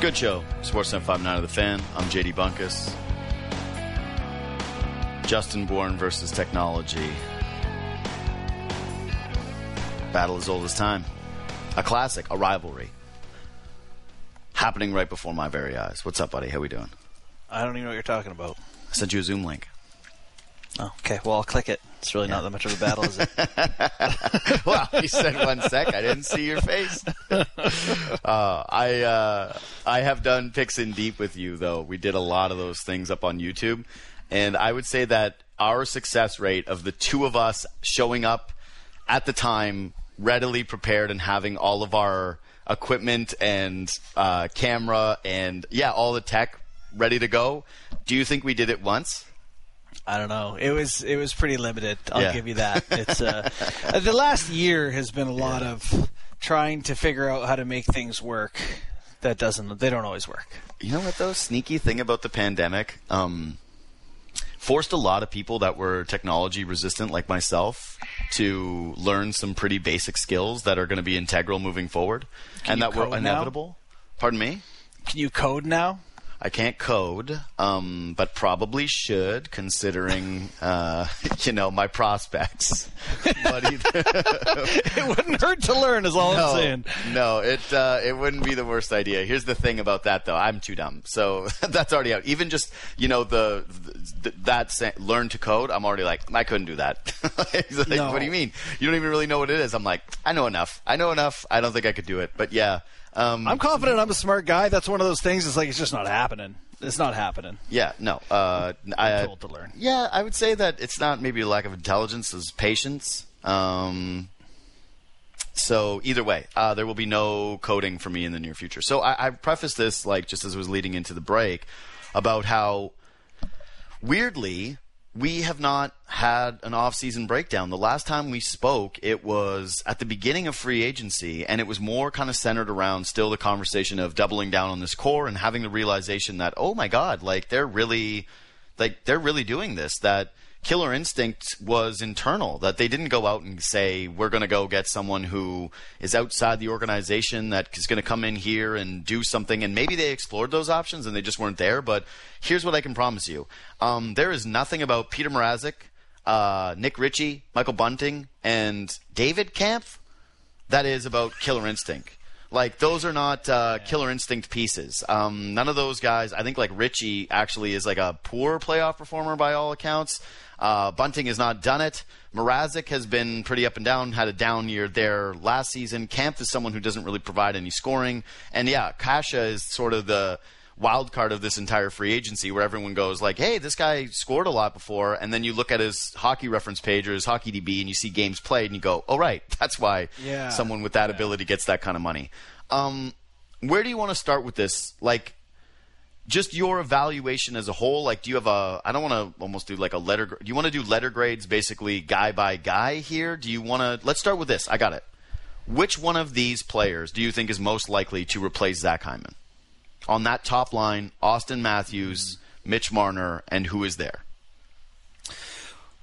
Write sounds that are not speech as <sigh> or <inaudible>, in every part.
Good show. Sportsnet 59 of the fan. I'm JD Bunkis. Justin Bourne versus technology. Battle as old as time. A classic, a rivalry. Happening right before my very eyes. What's up, buddy? How we doing? I don't even know what you're talking about. I sent you a Zoom link. Oh, okay. Well, I'll click it. It's really not that much of a battle, is it? <laughs> well, you said one sec. I didn't see your face. <laughs> Uh, I uh, I have done picks in deep with you though. We did a lot of those things up on YouTube, and I would say that our success rate of the two of us showing up at the time, readily prepared, and having all of our equipment and uh, camera and yeah, all the tech ready to go. Do you think we did it once? I don't know. It was it was pretty limited. I'll Yeah. give you that. <laughs> It's uh, the last year has been a lot of trying to figure out how to make things work. That doesn't. They don't always work. You know what though? Sneaky thing about the pandemic, um, forced a lot of people that were technology resistant, like myself, to learn some pretty basic skills that are going to be integral moving forward, and that were code now? inevitable. Pardon me. Can you code now? I can't code, um, but probably should, considering uh, <laughs> you know my prospects. <laughs> <laughs> It wouldn't hurt to learn. Is all I'm saying. no, it uh, it wouldn't be the worst idea. Here's the thing about that, though. I'm too dumb, so that's already out. Even just you know the, the that sa- learn to code. I'm already like I couldn't do that. Like, No. What do you mean? You don't even really know what it is. I'm like I know enough. I know enough. I don't think I could do it. But yeah, um, I'm confident. I'm a smart guy. That's one of those things. It's like it's just not happening. It's not happening. yeah, no. Uh, I, told to learn. Yeah, I would say that it's not maybe a lack of intelligence, it's patience. Um, so either way, uh, there will be no coding for me in the near future. So I, I prefaced this like just as I was leading into the break about how weirdly we have not had an off-season breakdown. The last time we spoke, it was at the beginning of free agency, and it was more kind of centered around still the conversation of doubling down on this core and having the realization that oh my god, like they're really, like they're really doing this. That Killer Instinct was internal. That they didn't go out and say we're going to go get someone who is outside the organization that is going to come in here and do something. And maybe they explored those options and they just weren't there. But here's what I can promise you: um, there is nothing about Peter Mrazek, uh, Nick Ritchie, Michael Bunting, and David Kampf that is about Killer Instinct. Like those are not uh, Killer Instinct pieces. Um, none of those guys. I think like Ritchie actually is like a poor playoff performer by all accounts. Uh, Bunting has not done it. Mrazek has been pretty up and down. Had a down year there last season. Kampf is someone who doesn't really provide any scoring. And yeah, Kase is sort of the wild card of this entire free agency where everyone goes like, "Hey, this guy scored a lot before," and then you look at his hockey reference page or his hockey DB and you see games played and you go, "Oh, right, <laughs> that's why Yeah. someone with that ability gets that kind of money." Um, where do you want to start with this? Like, just your evaluation as a whole. Like, do you have a? I don't want to almost do like a letter. Do you want to do letter grades, basically guy by guy here? Do you want to? Let's start with this. I got it. Which one of these players do you think is most likely to replace Zach Hyman? On that top line, Auston Matthews, Mitch Marner, and who is there?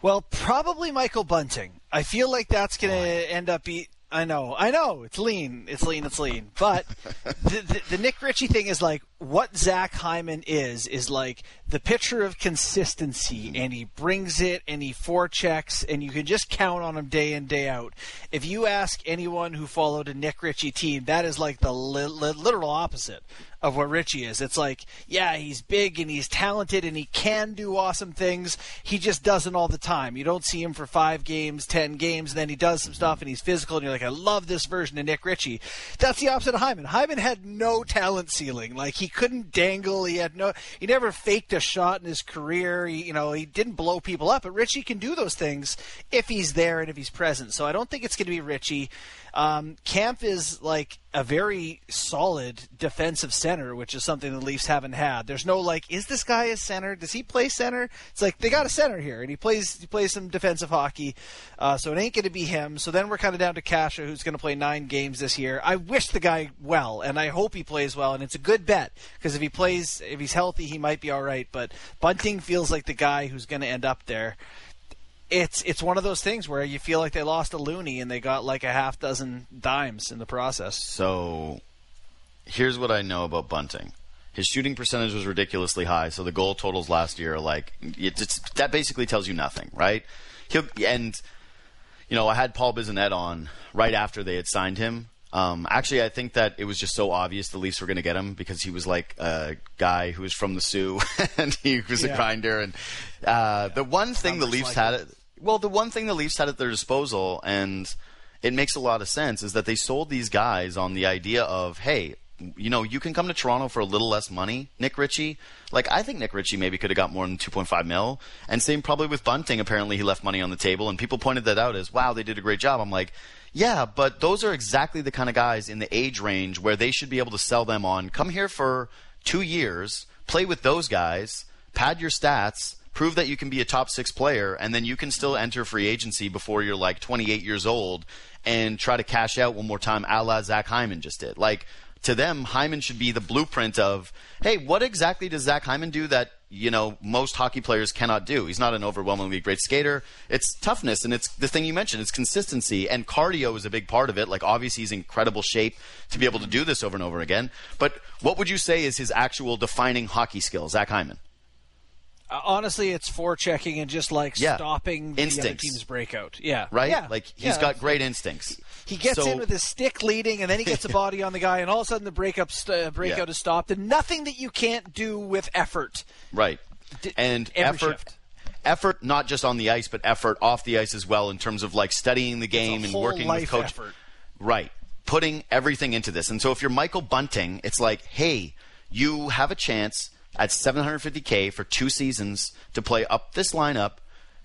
Well, probably Michael Bunting. I feel like that's going to end up be. I know, I know. It's lean. It's lean. It's lean. But <laughs> the, the, the Nick Ritchie thing is like what Zach Hyman is is like the picture of consistency, mm-hmm. and he brings it, and he forechecks, and you can just count on him day in day out. If you ask anyone who followed a Nick Ritchie team, that is like the li- li- literal opposite of what Ritchie is. It's like, yeah, he's big and he's talented and he can do awesome things. He just doesn't all the time. You don't see him for five games, ten games, and then he does some stuff mm-hmm. and he's physical and you're like, I love this version of Nick Ritchie. That's the opposite of Hyman. Hyman had no talent ceiling. Like he couldn't dangle. He had no. He never faked a shot in his career. He, you know, he didn't blow people up. But Ritchie can do those things if he's there and if he's present. So I don't think it's going to be Ritchie. Um, Kampf is like a very solid defensive center, which is something the Leafs haven't had. There's no like, is this guy a center? Does he play center? It's like they got a center here, and he plays he plays some defensive hockey. Uh, so it ain't going to be him. So then we're kind of down to Kase, who's going to play nine games this year. I wish the guy well, and I hope he plays well, and it's a good bet because if he plays, if he's healthy, he might be all right. But Bunting feels like the guy who's going to end up there it's it's one of those things where you feel like they lost a loonie and they got like a half dozen dimes in the process. So here's what I know about Bunting. His shooting percentage was ridiculously high, so the goal totals last year are like it, it's, that basically tells you nothing, right? He'll and you know I had Paul Bissonnette on right after they had signed him. Um, actually, I think that it was just so obvious the Leafs were going to get him because he was like a guy who was from the Soo <laughs> and he was a grinder. And uh, the one thing the Leafs like had, it. Well, the one thing the Leafs had at their disposal, and it makes a lot of sense, is that they sold these guys on the idea of, hey, you know, you can come to Toronto for a little less money, Nick Ritchie. Like, I think Nick Ritchie maybe could have got more than 2.5 mil. And same probably with Bunting. Apparently, he left money on the table, and people pointed that out as, wow, they did a great job. I'm like, yeah, but those are exactly the kind of guys in the age range where they should be able to sell them on. Come here for two years, play with those guys, pad your stats, prove that you can be a top six player, and then you can still enter free agency before you're like 28 years old and try to cash out one more time, a la Zach Hyman just did. Like, to them, Hyman should be the blueprint of, hey, what exactly does Zach Hyman do that you know most hockey players cannot do? He's not an overwhelmingly great skater. It's toughness, and it's the thing you mentioned. It's consistency, and cardio is a big part of it. Like obviously, he's in incredible shape to be able to do this over and over again. But what would you say is his actual defining hockey skill, Zach Hyman? Uh, honestly, it's forechecking and just like Yeah. stopping the other Instincts. team's breakout. Yeah, Right? Yeah. Like he's Yeah. got great instincts. He gets So- in with his stick leading, and then he gets a <laughs> body on the guy, and all of a sudden the breakup st- uh, breakout is stopped. And nothing that you can't do with effort. Right. D- And effort shift. effort not just on the ice, but effort off the ice as well in terms of like studying the game and working with coach. effort. Right. Putting everything into this. And so if you're Michael Bunting, it's like, hey, you have a chance at 750K for two seasons to play up this lineup,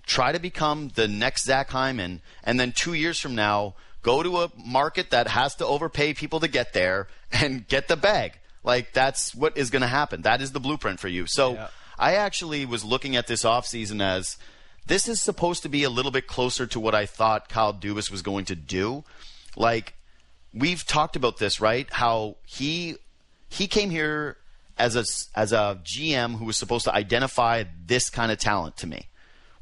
try to become the next Zach Hyman, and then two years from now, go to a market that has to overpay people to get there and get the bag. Like, that's what is going to happen. That is the blueprint for you. So Yeah. I actually was looking at this offseason as this is supposed to be a little bit closer to what I thought Kyle Dubas was going to do. Like, we've talked about this, right? How he he came here as a as a GM who was supposed to identify this kind of talent to me,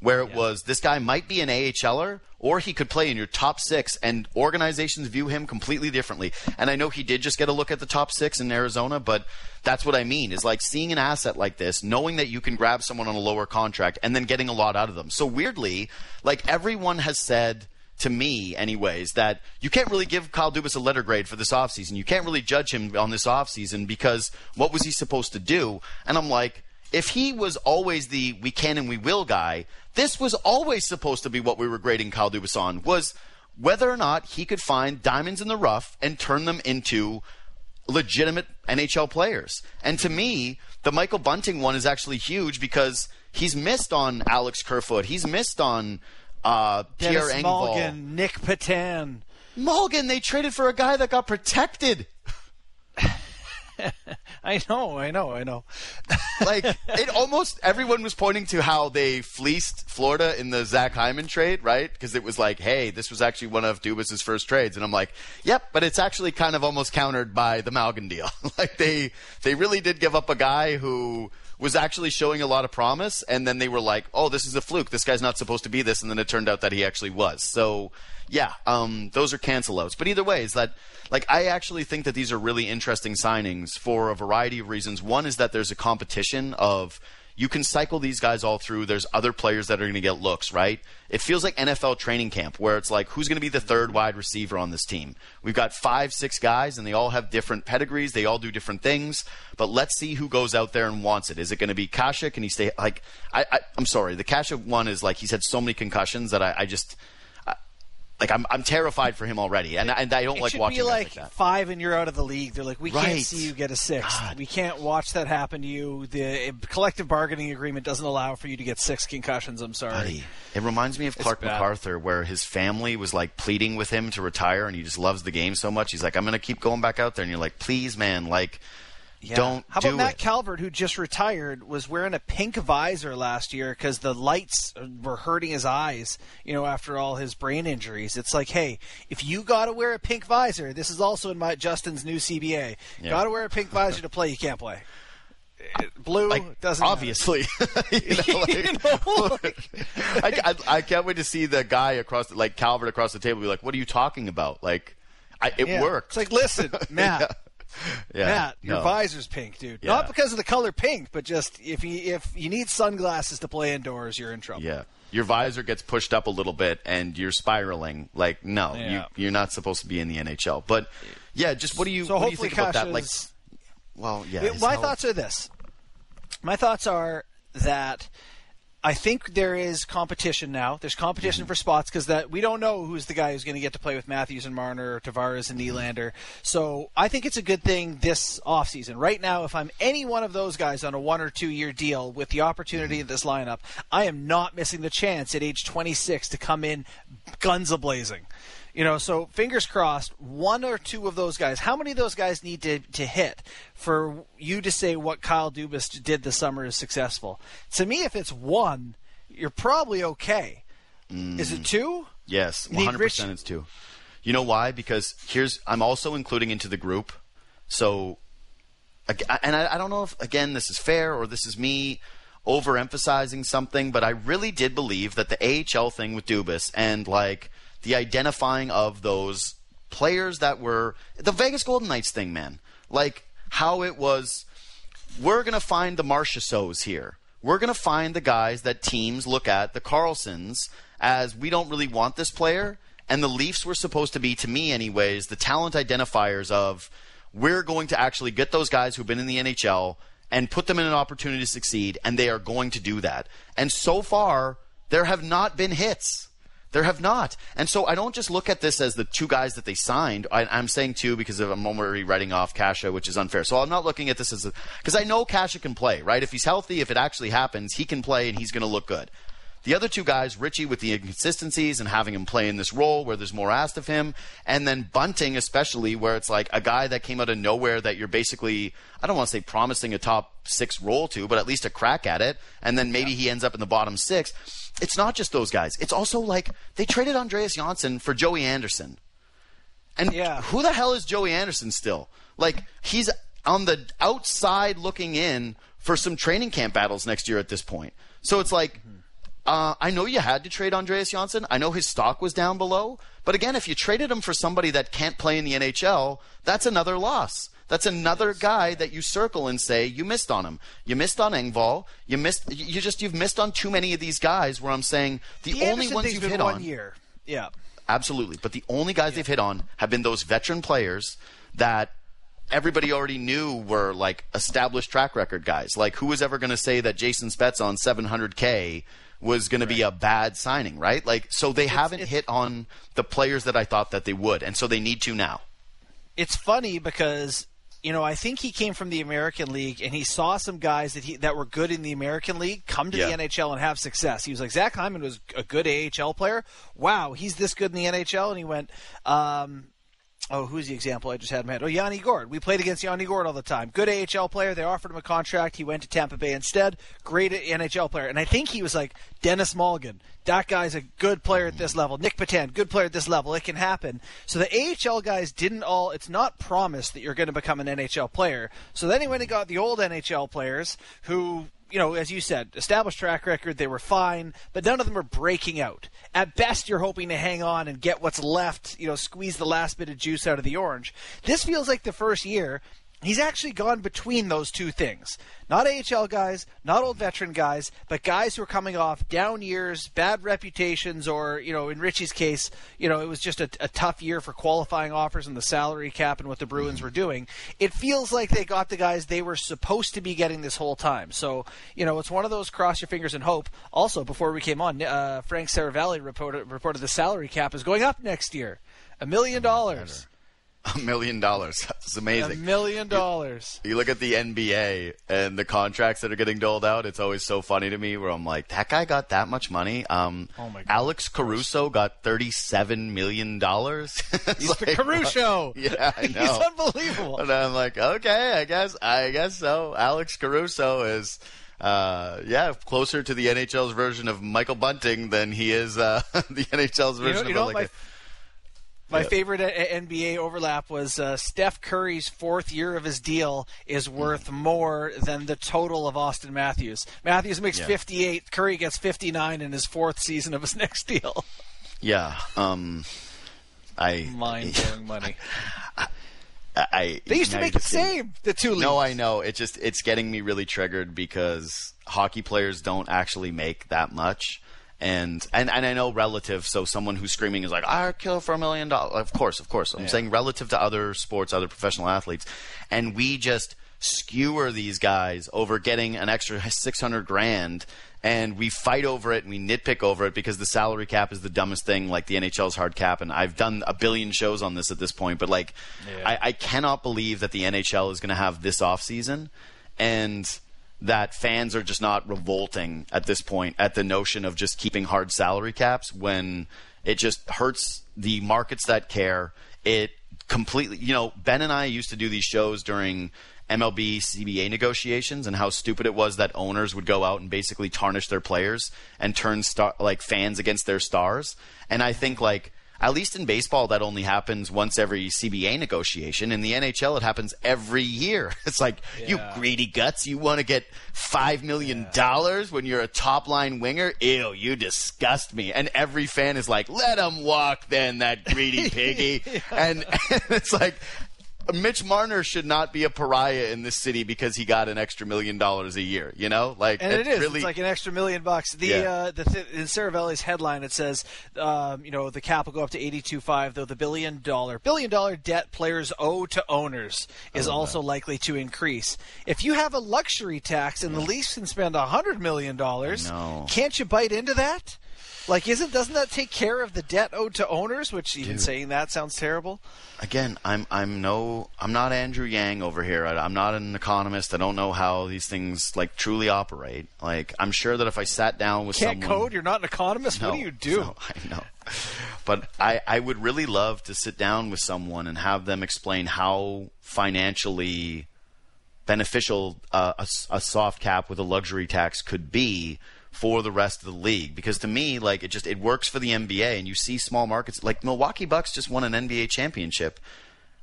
where it was this guy might be an AHLer or he could play in your top six, and organizations view him completely differently. And I know he did just get a look at the top six in Arizona, but that's what I mean is like seeing an asset like this, knowing that you can grab someone on a lower contract, and then getting a lot out of them. So weirdly, like everyone has said to me, anyways, that you can't really give Kyle Dubas a letter grade for this offseason. You can't really judge him on this offseason because what was he supposed to do? And I'm like, if he was always the we can and we will guy, this was always supposed to be what we were grading Kyle Dubas on was whether or not he could find diamonds in the rough and turn them into legitimate NHL players. And to me, the Michael Bunting one is actually huge because he's missed on Alex Kerfoot. He's missed on uh, Pierre Dennis Engvall. Malgin, Nic Petan. Mulligan, they traded for a guy that got protected. <laughs> I know, I know, I know. <laughs> Like it almost everyone was pointing to how they fleeced Florida in the Zach Hyman trade, right? Because it was like, hey, this was actually one of Dubas's first trades, and I'm like, yep, but it's actually kind of almost countered by the Malgin deal. <laughs> like they they really did give up a guy who was actually showing a lot of promise, and then they were like, oh, this is a fluke. This guy's not supposed to be this, and then it turned out that he actually was. So yeah, um, those are cancel outs. But either way, is that like I actually think that these are really interesting signings for a variety of reasons. One is that there's a competition of you can cycle these guys all through. There's other players that are going to get looks, right? It feels like NFL training camp where it's like who's going to be the third wide receiver on this team. We've got five, six guys, and they all have different pedigrees. They all do different things. But let's see who goes out there and wants it. Is it going to be Kase? Can he stay? Like, I, I, I'm sorry, the Kase one is like he's had so many concussions that I, I just. Like I'm, I'm terrified for him already, and, and I don't It like should watching be like, like that. five and you're out of the league. They're like, we Right. can't see you get a six. We can't watch that happen to you. The uh, collective bargaining agreement doesn't allow for you to get six concussions. I'm sorry. Buddy, It reminds me of Clark. MacArthur, where his family was like pleading with him to retire, and he just loves the game so much. He's like, "I'm going to keep going back out there," and you're like, "Please, man, like, Yeah. don't How do about Matt it." Calvert, who just retired, was wearing a pink visor last year because the lights were hurting his eyes. You know, after all his brain injuries, it's like, hey, if you got to wear a pink visor, this is also in my Justin's new CBA. Yeah. Got to wear a pink visor to play. You can't play. Blue like doesn't obviously, <laughs> you know, <laughs> like, You know, like- I, I, I can't wait to see the guy across, the, like Calvert across the table, be like, "What are you talking about?" Like, I, it Yeah. worked. It's like, listen, <laughs> Matt, Yeah, <laughs> Matt, your no. visor's pink, dude. Yeah. Not because of the color pink, but just if you if you need sunglasses to play indoors, you're in trouble. Yeah. Your visor gets pushed up a little bit and you're spiraling. Like, no, Yeah. you, you're not supposed to be in the NHL. But yeah, just what do you, So what do you hopefully think about that? Like, well, yeah. It- my health- thoughts are this. My thoughts are that I think there is competition now. There's competition mm-hmm. for spots because that we don't know who's the guy who's going to get to play with Matthews and Marner or Tavares and mm-hmm. Nylander. So I think it's a good thing this offseason. Right now, if I'm any one of those guys on a one or two year deal with the opportunity mm-hmm. in this lineup, I am not missing the chance at age 26 to come in guns a blazing. You know, so fingers crossed, one or two of those guys. How many of those guys need to, to hit for you to say what Kyle Dubas did this summer is successful? To me, if it's one, you're probably okay. Is it mm. two? Yes, 100% Rich- it's two. You know why? Because here's, I'm also including into the group. So, and I, I don't know if, again, this is fair or this is me overemphasizing something, but I really did believe that the AHL thing with Dubas and like the identifying of those players that were the Vegas Golden Knights thing, man. Like how it was we're to find the Marchessaults here. We're to find the guys that teams look at, the Karlssons, as we don't really want this player. And the Leafs were supposed to be, to me anyways, the talent identifiers of we're going to actually get those guys who've been in the NHL and put them in an opportunity to succeed, and they are going to do that. And so far, there have not been hits. There have not. And so I don't just look at this as the two guys that they signed. I, I'm saying two because of, I'm already writing off Kase, which is unfair. So I'm not looking at this as a, because I know Kase can play, right? If he's healthy, if it actually happens, he can play and he's going to look good. The other two guys, Ritchie with the inconsistencies and having him play in this role where there's more asked of him, and then Bunting especially, where it's like a guy that came out of nowhere that you're basically, I don't want to say promising a top six role to, but at least a crack at it, and then maybe he ends up in the bottom six. It's not just those guys. It's also like they traded Andreas Johnsson for Joey Anderson. And Yeah. who the hell is Joey Anderson still? Like he's on the outside looking in for some training camp battles next year at this point. So it's like uh, I know you had to trade Andreas Johnsson. I know his stock was down below. But again, if you traded him for somebody that can't play in the NHL, that's another loss. That's another guy that you circle and say you missed on him. You missed on Engvall. You missed. You just you've missed on too many of these guys. Where I'm saying the, The only ones you've hit one on. year. Yeah. Absolutely. But the only guys they've hit on have been those veteran players that everybody already knew were like established track record guys. Like who was ever going to say that Jason Spezza on 700K was going to be a bad signing, right? Like so they haven't it's- hit on the players that I thought that they would, and so they need to now. it's funny because you know I think he came from the American League and he saw some guys that he that were good in the American League come to Yeah. the NHL and have success. He was like Zach Hyman was a good AHL player. Wow, he's this good in the NHL, and he went. Um, Oh, who's the example I just had in my head? Oh, Yanni Gourde. We played against Yanni Gourde all the time. Good AHL player. They offered him a contract. He went to Tampa Bay instead. Great NHL player. And I think he was like Dennis Mulligan. That guy's a good player at this mm-hmm. level. Nic Petan, good player at this level. It can happen. So the AHL guys didn't all. It's not promised that you're going to become an NHL player. So then he went and got the old NHL players who you know, as you said, established track record, they were fine, but none of them are breaking out. At best, you're hoping to hang on and get what's left, you know, squeeze the last bit of juice out of the orange. This feels like the first year he's actually gone between those two things. Not AHL guys, not old veteran guys, but guys who are coming off down years, bad reputations, or, you know, in Ritchie's case, you know, it was just a, a tough year for qualifying offers and the salary cap and what the Bruins were doing. It feels like they got the guys they were supposed to be getting this whole time. So, you know, it's one of those cross your fingers and hope. Also, before we came on, uh, Frank Seravalli reported, reported the salary cap is going up next year. A million dollars. A million dollars. <laughs> That's amazing. A million dollars. You look at the NBA and the contracts that are getting doled out. It's always so funny to me. Where I'm like, that guy got that much money. Um, Oh my God. Alex Caruso got thirty-seven million dollars. <laughs> He's the Caruso. <laughs> Yeah, I He's unbelievable. And I'm like, okay, I guess, I guess so. Alex Caruso is, uh, yeah, closer to the NHL's version of Michael Bunting than he is uh, the NHL's You know, version you know of what like. My, Yeah. favorite uh, NBA overlap was uh, Steph Curry's fourth year of his deal is worth more than the total of Auston Matthews. Matthews makes Yeah. 58, Curry gets 59 in his fourth season of his <laughs> next deal. yeah, um, I Mind <laughs> blowing money. I They used to make the same. The two leagues. No, I know. It just it's getting me really triggered because hockey players don't actually make that much. And, and and I know relative, so someone who's screaming is like, "I'd kill for a million dollars." Of course, of course. I'm saying relative to other sports, other professional athletes, and we just skewer these guys over getting an extra 600 grand and we fight over it and we nitpick over it because the salary cap is the dumbest thing like the NHL's hard cap and I've done a billion shows on this at this point but like Yeah. I, I cannot believe that the NHL is going to have this offseason and that fans are just not revolting at this point at the notion of just keeping hard salary caps when it just hurts the markets that care. It completely, you know, Ben and I used to do these shows during MLB CBA negotiations and how stupid it was that owners would go out and basically tarnish their players and turn star like fans against their stars. And I think like at least in baseball, that only happens once every CBA negotiation. In the NHL, it happens every year. <laughs> It's like, you greedy guts, you want to get $5 million when you're a top line winger? Ew, you disgust me. And every fan is like, let him walk then, that greedy <laughs> piggy. and, and <laughs> it's like, Mitch Marner should not be a pariah in this city because he got an extra million dollars a year, you know? Like, And it's really. It's like an extra million bucks. The Yeah. uh, the th- in Seravalli's headline it says, um, you know, the cap will go up to eighty two five, though the billion dollar billion dollar debt players owe to owners is also likely to increase. If you have a luxury tax and the Leafs can spend a hundred million dollars, can't you bite into that? Like, isn't doesn't that take care of the debt owed to owners? Which even saying that sounds terrible. again, I'm I'm no I'm not Andrew Yang over here. I, I'm not an economist. I don't know how these things like truly operate. Like I'm sure that if I sat down with Can't someone, code. You're not an economist. what do you do? <laughs> no, I know. But I, I would really love to sit down with someone and have them explain how financially beneficial uh, a, a soft cap with a luxury tax could be for the rest of the league. Because to me, like it just it works for the NBA, and you see small markets like Milwaukee Bucks just won an NBA championship.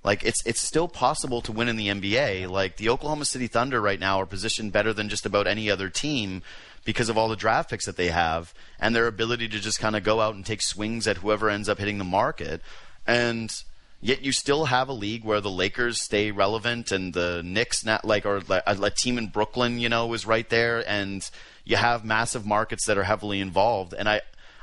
Like it's it's still possible to win in the NBA. Like the Oklahoma City Thunder right now are positioned better than just about any other team because of all the draft picks that they have and their ability to just kind of go out and take swings at whoever ends up hitting the market. And yet you still have a league where the Lakers stay relevant and the Knicks not like or a, a team in Brooklyn, you know, is right there and you have massive markets that are heavily involved and I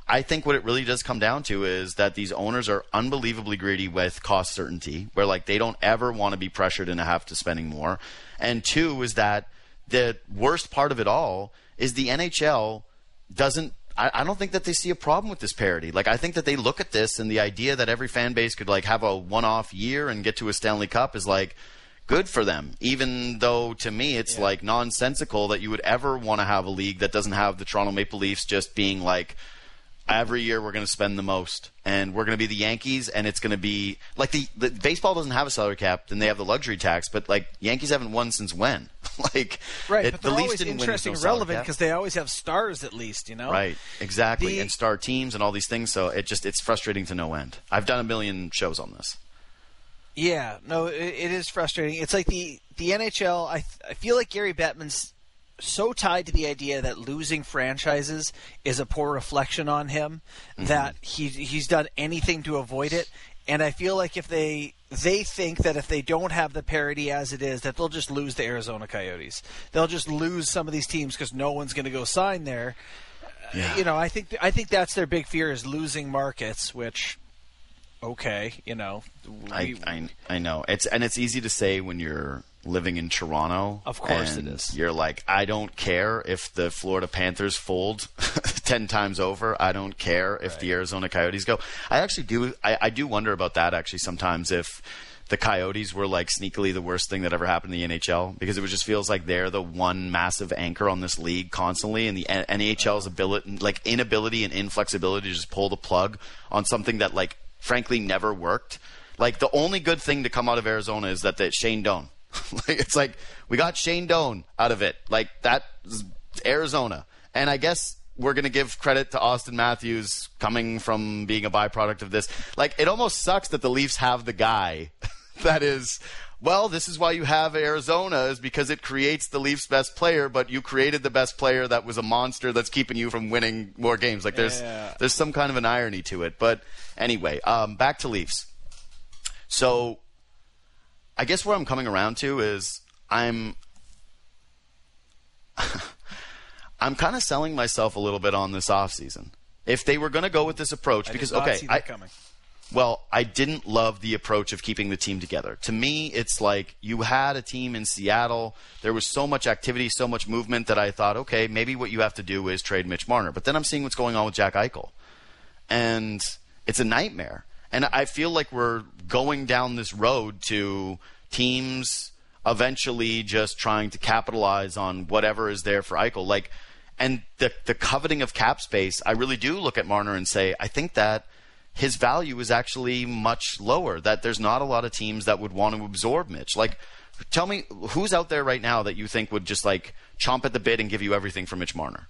I think what it really does come down to is that these owners are unbelievably greedy with cost certainty, where like they don't ever want to be pressured into have to spending more. And two is that the worst part of it all is the NHL doesn't. I, I don't think that they see a problem with this parity. Like I think that they look at this and the idea that every fan base could like have a one-off year and get to a Stanley Cup is like good for them. Even though to me it's like nonsensical that you would ever want to have a league that doesn't have the Toronto Maple Leafs just being like every year we're going to spend the most and we're going to be the Yankees and it's going to be like the, the baseball doesn't have a salary cap and they have the luxury tax but like Yankees haven't won since when <laughs> like Right, it- but the Leafs always didn't win interesting, no and relevant because they always have stars at least. You know, right exactly The- and star teams and all these things so it just it's frustrating to no end I've done a million shows on this Yeah, no, it, it is frustrating. It's like the the NHL. I I feel like Gary Bettman's so tied to the idea that losing franchises is a poor reflection on him mm-hmm. that he he's done anything to avoid it. And I feel like if they they think that if they don't have the parity as it is, that they'll just lose the Arizona Coyotes. They'll just lose some of these teams because no one's going to go sign there. You know, I think I think that's their big fear is losing markets, which okay, you know, I, we- I I know it's and it's easy to say when you're living in Toronto. Of course it is. You're like, I don't care if the Florida Panthers fold <laughs> ten times over. I don't care if the Arizona Coyotes go. I actually do. I, I do wonder about that actually sometimes if. The Coyotes were like sneakily the worst thing that ever happened in the NHL because it just feels like they're the one massive anchor on this league constantly, and the NHL's ability, like inability and inflexibility to just pull the plug on something that like frankly never worked. Like the only good thing to come out of Arizona is that that Shane Doan. <laughs> like, it's like we got Shane Doan out of it. Like that Arizona, and I guess we're gonna give credit to Auston Matthews coming from being a byproduct of this. Like it almost sucks that the Leafs have the guy <laughs> that is. Well, this is why you have Arizona is because it creates the Leafs' best player, but you created the best player that was a monster that's keeping you from winning more games. Like there's Yeah. there's some kind of an irony to it. But anyway, um, back to Leafs. So I guess where I'm coming around to is I'm <laughs> I'm kind of selling myself a little bit on this offseason. If they were going to go with this approach, I because okay, see I, coming. Well, I didn't love the approach of keeping the team together. To me, it's like you had a team in Seattle. There was so much activity, so much movement that I thought, okay, maybe what you have to do is trade Mitch Marner. But then I'm seeing what's going on with Jack Eichel, and it's a nightmare. And I feel like we're going down this road to teams eventually just trying to capitalize on whatever is there for Eichel. Like, and the the coveting of cap space, I really do look at Marner and say, I think that his value is actually much lower. That there's not a lot of teams that would want to absorb Mitch. Like, tell me who's out there right now that you think would just like chomp at the bit and give you everything for Mitch Marner?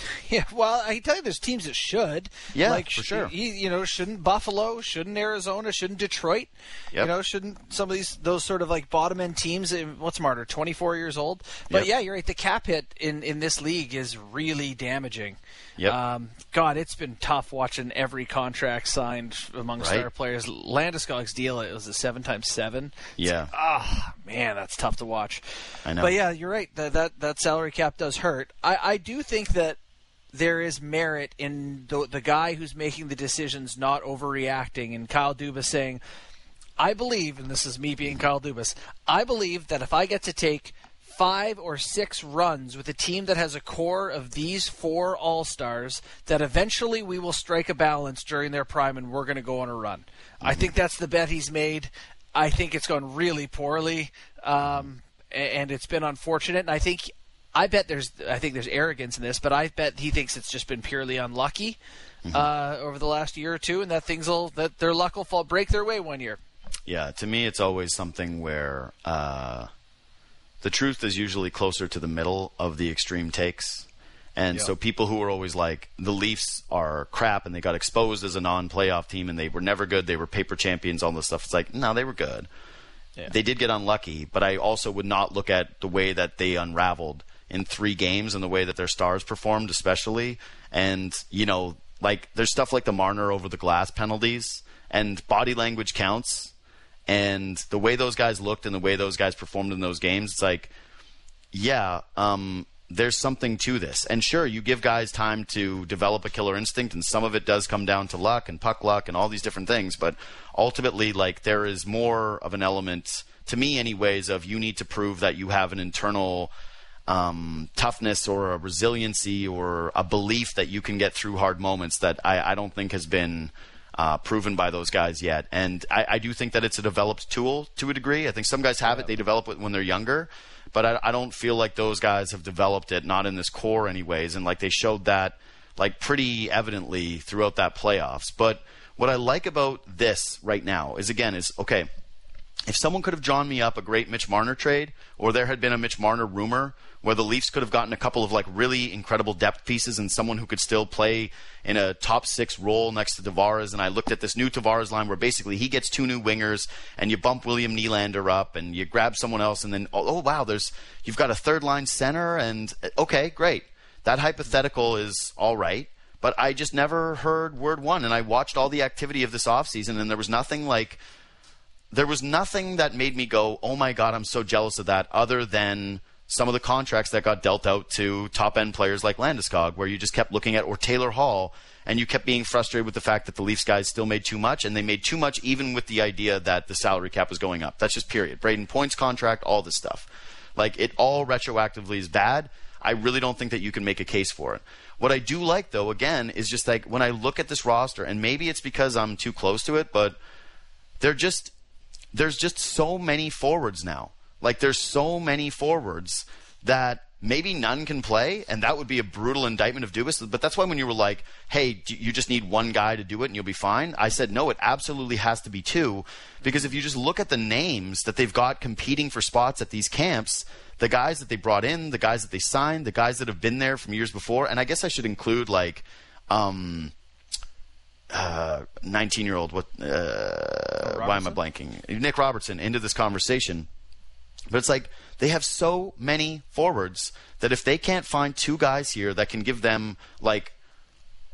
<laughs> Yeah, well, I can tell you, there's teams that should. Yeah, like for sure. You, you know, shouldn't Buffalo? Shouldn't Arizona? Shouldn't Detroit? Yep. You know, shouldn't some of these those sort of like bottom end teams? eh, What's Marner? 24 years old. But Yep. yeah, you're right. The cap hit in in this league is really damaging. Yep. Um, God, it's been tough watching every contract signed amongst Right. our players. Landeskog's deal it was a seven times seven. Yeah. Ah, man, that's tough to watch. I know. But yeah, you're right. That that, that salary cap does hurt. I, I do think that there is merit in the, the guy who's making the decisions not overreacting, and Kyle Dubas saying, "I believe," and this is me being Kyle Dubas. I believe that if I get to take five or six runs with a team that has a core of these four all stars, that eventually we will strike a balance during their prime, and we're going to go on a run. I think that's the bet he's made. I think it's gone really poorly, um, and it's been unfortunate. And I think, I bet there's, I think there's arrogance in this, but I bet he thinks it's just been purely unlucky uh, over the last year or two, and that things will, that their luck will fall, break their way one year. Yeah, to me, it's always something where uh, the truth is usually closer to the middle of the extreme takes. And Yeah. so people who are always like, the Leafs are crap and they got exposed as a non playoff team and they were never good, they were paper champions, all this stuff. It's like, no, they were good. Yeah. They did get unlucky, but I also would not look at the way that they unraveled in three games and the way that their stars performed, especially. And, you know, like there's stuff like the Marner over the glass penalties and body language counts. And the way those guys looked and the way those guys performed in those games, it's like, yeah, um, there's something to this. And sure, you give guys time to develop a killer instinct, and some of it does come down to luck and puck luck and all these different things. But ultimately, like, there is more of an element, to me, anyways, of you need to prove that you have an internal um, toughness or a resiliency or a belief that you can get through hard moments that I, I don't think has been uh, proven by those guys yet. And I, I do think that it's a developed tool to a degree. I think some guys have it; they develop it when they're younger. But I, I don't feel like those guys have developed it, not in this core, anyways. And like they showed that, like pretty evidently throughout that playoffs. But what I like about this right now is again is okay if someone could have drawn me up a great Mitch Marner trade, or there had been a Mitch Marner rumor where the Leafs could have gotten a couple of like really incredible depth pieces and someone who could still play in a top six role next to Tavares, and I looked at this new Tavares line where basically he gets two new wingers and you bump William Nylander up and you grab someone else and then oh, oh wow, there's you've got a third line center and uh, okay, great. That hypothetical is all right. But I just never heard word one, and I watched all the activity of this offseason, and there was nothing like there was nothing that made me go, "Oh my god, I'm so jealous of that," other than some of the contracts that got dealt out to top end players like Landeskog, where you just kept looking at or Taylor Hall, and you kept being frustrated with the fact that the Leafs guys still made too much, and they made too much even with the idea that the salary cap was going up. That's just period. Brayden Point's contract, all this stuff, like it all retroactively is bad. I really don't think that you can make a case for it. What I do like, though, again, is just like when I look at this roster, and maybe it's because I'm too close to it, but they're just there's just so many forwards now. Like there's so many forwards that maybe none can play, and that would be a brutal indictment of Dubas. But that's why when you were like, "Hey, you just need one guy to do it and you'll be fine," I said, "No, it absolutely has to be two, because if you just look at the names that they've got competing for spots at these camps." The guys that they brought in, the guys that they signed, the guys that have been there from years before, and I guess I should include like um, uh, 19 year old what uh, why am i blanking nick robertson into this conversation but it's like they have so many forwards that if they can't find two guys here that can give them like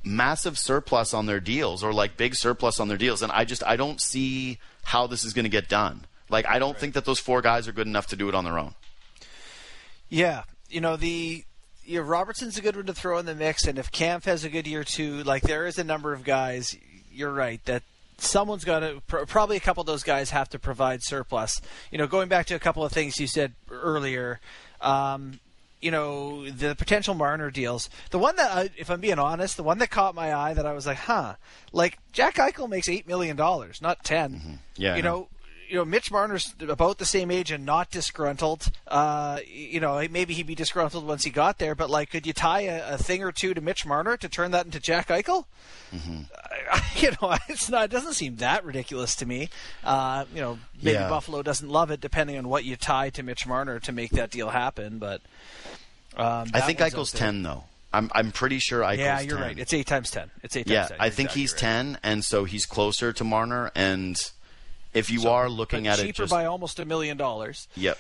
massive surplus on their deals or like big surplus on their deals and i just i don't see how this is going to get done Like I don't think that those four guys are good enough to do it on their own. Yeah, you know the know, Robertson's a good one to throw in the mix, and if Kampf has a good year too, like there is a number of guys. You're right that someone's got to probably a couple of those guys have to provide surplus. You know, going back to a couple of things you said earlier. Um, you know the potential Marner deals. The one that, I, if I'm being honest, the one that caught my eye that I was like, huh, like Jack Eichel makes eight million dollars, not 10 mm-hmm. Yeah, you know, you know, Mitch Marner's about the same age and not disgruntled. Uh, you know, maybe he'd be disgruntled once he got there, but like, could you tie a, a thing or two to Mitch Marner to turn that into Jack Eichel? Mm-hmm. <laughs> you know, it's not. It doesn't seem that ridiculous to me. Uh, you know, maybe Yeah. Buffalo doesn't love it, depending on what you tie to Mitch Marner to make that deal happen. But um, I think Eichel's ten though. I'm I'm pretty sure Eichel's Yeah, you're 10. right. It's eight times ten. It's eight yeah, times ten. I think exactly he's right. ten, and so he's closer to Marner. And if you are looking at it, cheaper by almost a million dollars. Yep.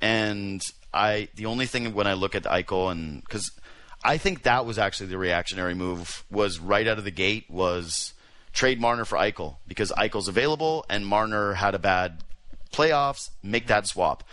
And I the only thing when I look at Eichel and because I think that was actually the reactionary move was right out of the gate was trade Marner for Eichel because Eichel's available and Marner had a bad playoffs. Make that mm-hmm. swap.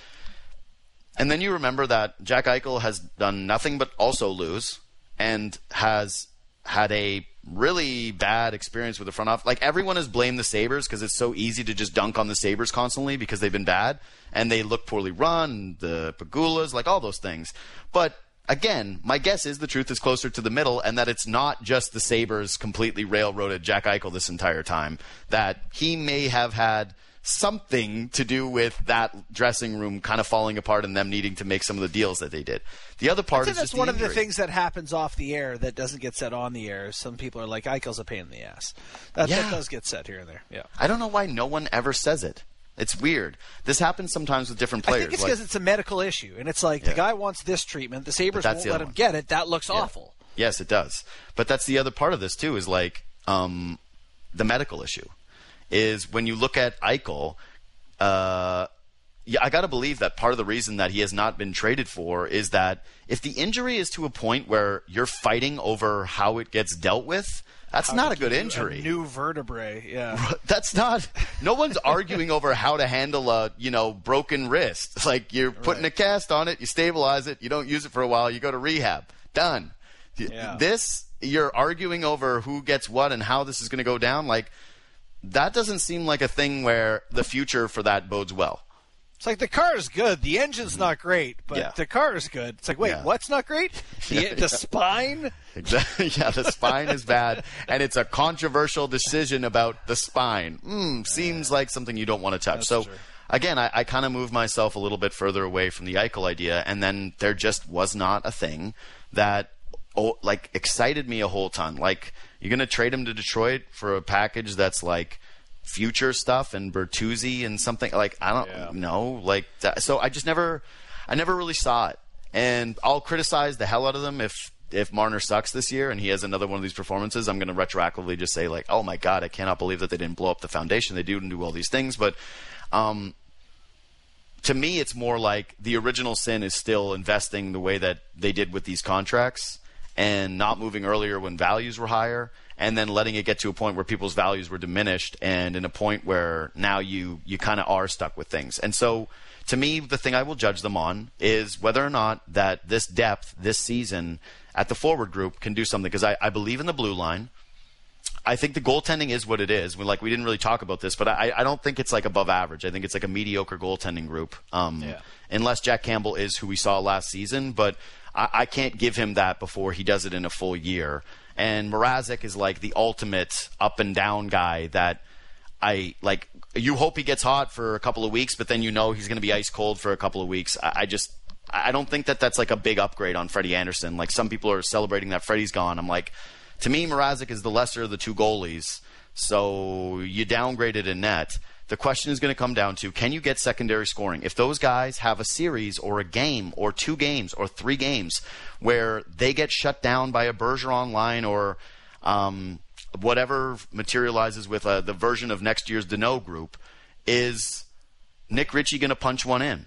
And then you remember that Jack Eichel has done nothing but also lose and has had a really bad experience with the front office. Like everyone has blamed the Sabres because it's so easy to just dunk on the Sabres constantly because they've been bad and they look poorly run, the Pegulas, like all those things. But again, my guess is the truth is closer to the middle and that it's not just the Sabres completely railroaded Jack Eichel this entire time. That he may have had something to do with that dressing room kind of falling apart and them needing to make some of the deals that they did. The other part is that's just one of the things that happens off the air that doesn't get said on the air. Some people are like, Eichel's a pain in the ass. That, Yeah. that does get said here and there. Yeah. I don't know why no one ever says it. It's weird. This happens sometimes with different players. I think it's like- because it's a medical issue, and it's like the guy wants this treatment, the Sabres that's won't the let him one. get it. That looks Yeah. awful. Yes, it does. But that's the other part of this too. Is like um, the medical issue. Is when you look at Eichel. Uh, yeah, I got to believe that part of the reason that he has not been traded for is that if the injury is to a point where you're fighting over how it gets dealt with, that's not a good injury. A new vertebrae. Yeah. <laughs> That's not. No one's <laughs> arguing over how to handle a you know broken wrist. <laughs> Like you're putting a cast on it, you stabilize it, you don't use it for a while, you go to rehab. Done. Yeah. This you're arguing over who gets what and how this is going to go down. Like that doesn't seem like a thing where the future for that bodes well. It's like the car is good, the engine's not great, but Yeah. the car is good. It's like, wait, Yeah. what's not great? <laughs> The, the spine. Exactly. <laughs> Yeah, the spine is bad, and it's a controversial decision about the spine. Mm, seems like something you don't want to touch. so, true. again, I, I kind of moved myself a little bit further away from the Eichel idea, and then there just was not a thing that oh, like excited me a whole ton. Like you're gonna trade him to Detroit for a package that's like future stuff and Bertuzzi and something like I don't Yeah. know like that. So I just never, I never really saw it, and I'll criticize the hell out of them if if Marner sucks this year and he has another one of these performances. I'm going to retroactively just say like, oh my god, I cannot believe that they didn't blow up the foundation. They do and do all these things, but. Um, to me, it's more like the original sin is still investing the way that they did with these contracts and not moving earlier when values were higher and then letting it get to a point where people's values were diminished and in a point where now you, you kind of are stuck with things. And so to me, the thing I will judge them on is whether or not that this depth this season at the forward group can do something because I, I believe in the blue line. I think the goaltending is what it is. We like we didn't really talk about this, but I, I don't think it's like above average. I think it's like a mediocre goaltending group. Um, Yeah. Unless Jack Campbell is who we saw last season, but I, I can't give him that before he does it in a full year. And Mrazek is like the ultimate up and down guy that I like. You hope he gets hot for a couple of weeks, but then you know he's going to be ice cold for a couple of weeks. I, I just I don't think that that's like a big upgrade on Freddie Andersen. Like some people are celebrating that Freddie's gone. I'm like, to me, Mrazek is the lesser of the two goalies. So you downgraded a net. The question is going to come down to can you get secondary scoring? If those guys have a series or a game or two games or three games where they get shut down by a Bergeron line or um, whatever materializes with uh, the version of next year's Deneau group, is Nick Ritchie going to punch one in?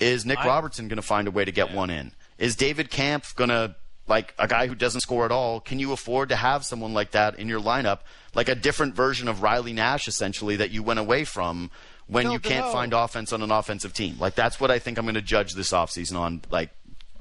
Is Nick I- Robertson going to find a way to get one in? Is David Kampf going to, like a guy who doesn't score at all, can you afford to have someone like that in your lineup, like a different version of Riley Nash, essentially, that you went away from when No, you can't no. find offense on an offensive team. Like that's what I think I'm going to judge this offseason on. Like,